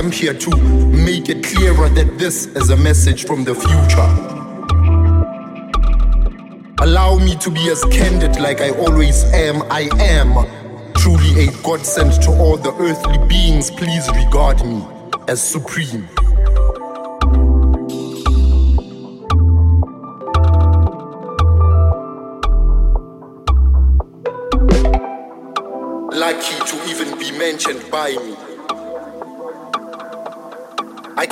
am here to make it clearer that this is a message from the future. Allow me to be as candid like I always am. I am truly a godsend to all the earthly beings. Please regard me as supreme.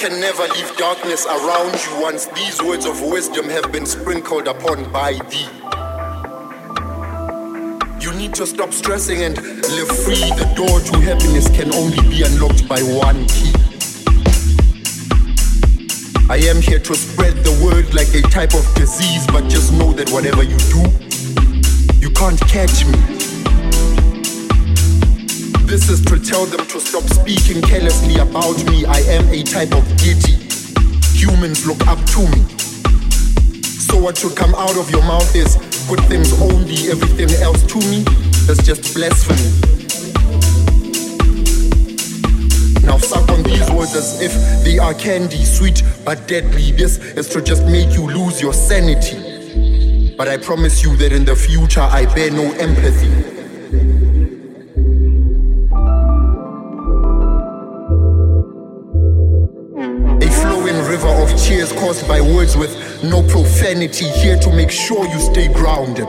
Can never leave darkness around you once these words of wisdom have been sprinkled upon by thee. You need to stop stressing and live free. The door to happiness can only be unlocked by one key. I am here to spread the word like a type of disease, but just know that whatever you do, you can't catch me. This is to tell them to stop speaking carelessly about me. I am a type of deity. Humans look up to me. So what should come out of your mouth is good things only, everything else to me is just blasphemy. Now suck on these words as if they are candy, sweet but deadly. This is to just make you lose your sanity. But I promise you that in the future I bear no empathy. Caused by words with no profanity, here to make sure you stay grounded.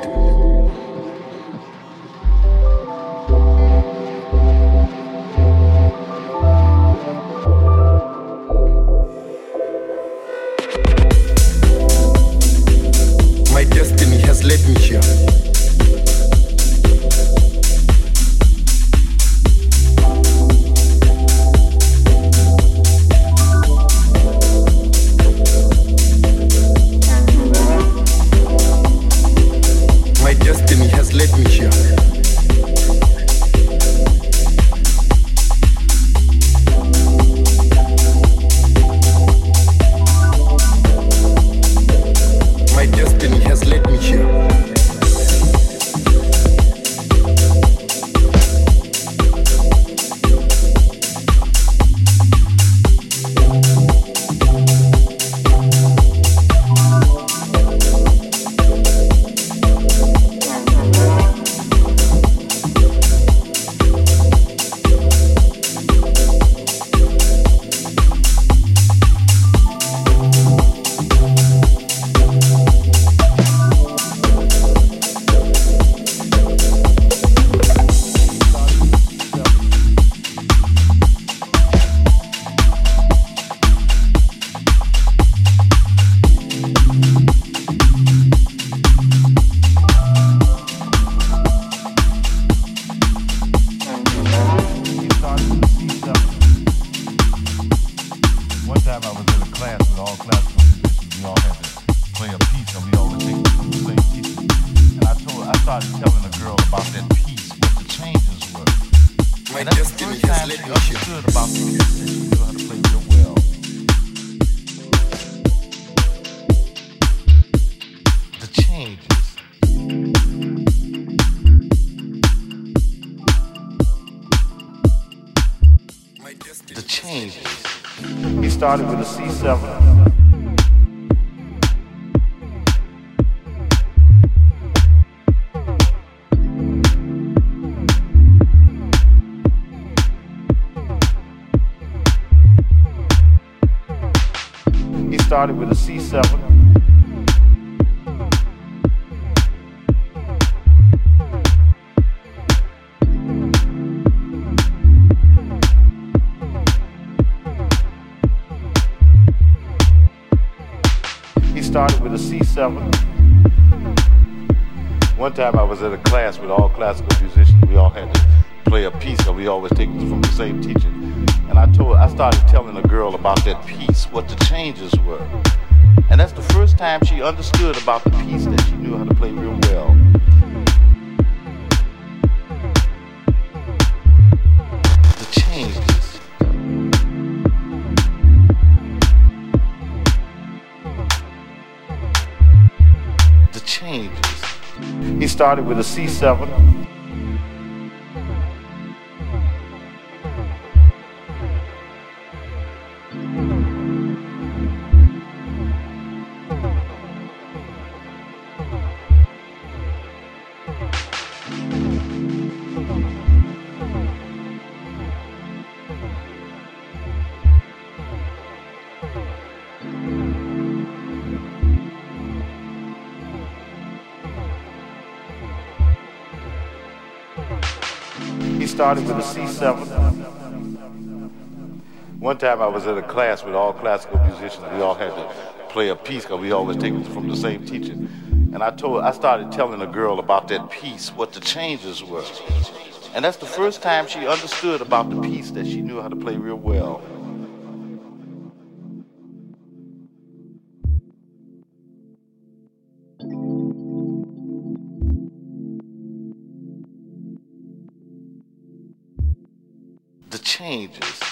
Changes were. And that's the first time she understood about the piece that she knew how to play real well. The changes. The changes. He started with a C7. Started with a C7. One time I was in a class with all classical musicians. We all had to play a piece because we always take from the same teacher. And I told, I started telling a girl about that piece, what the changes were. And that's the first time she understood about the piece that she knew how to play real well. Changes.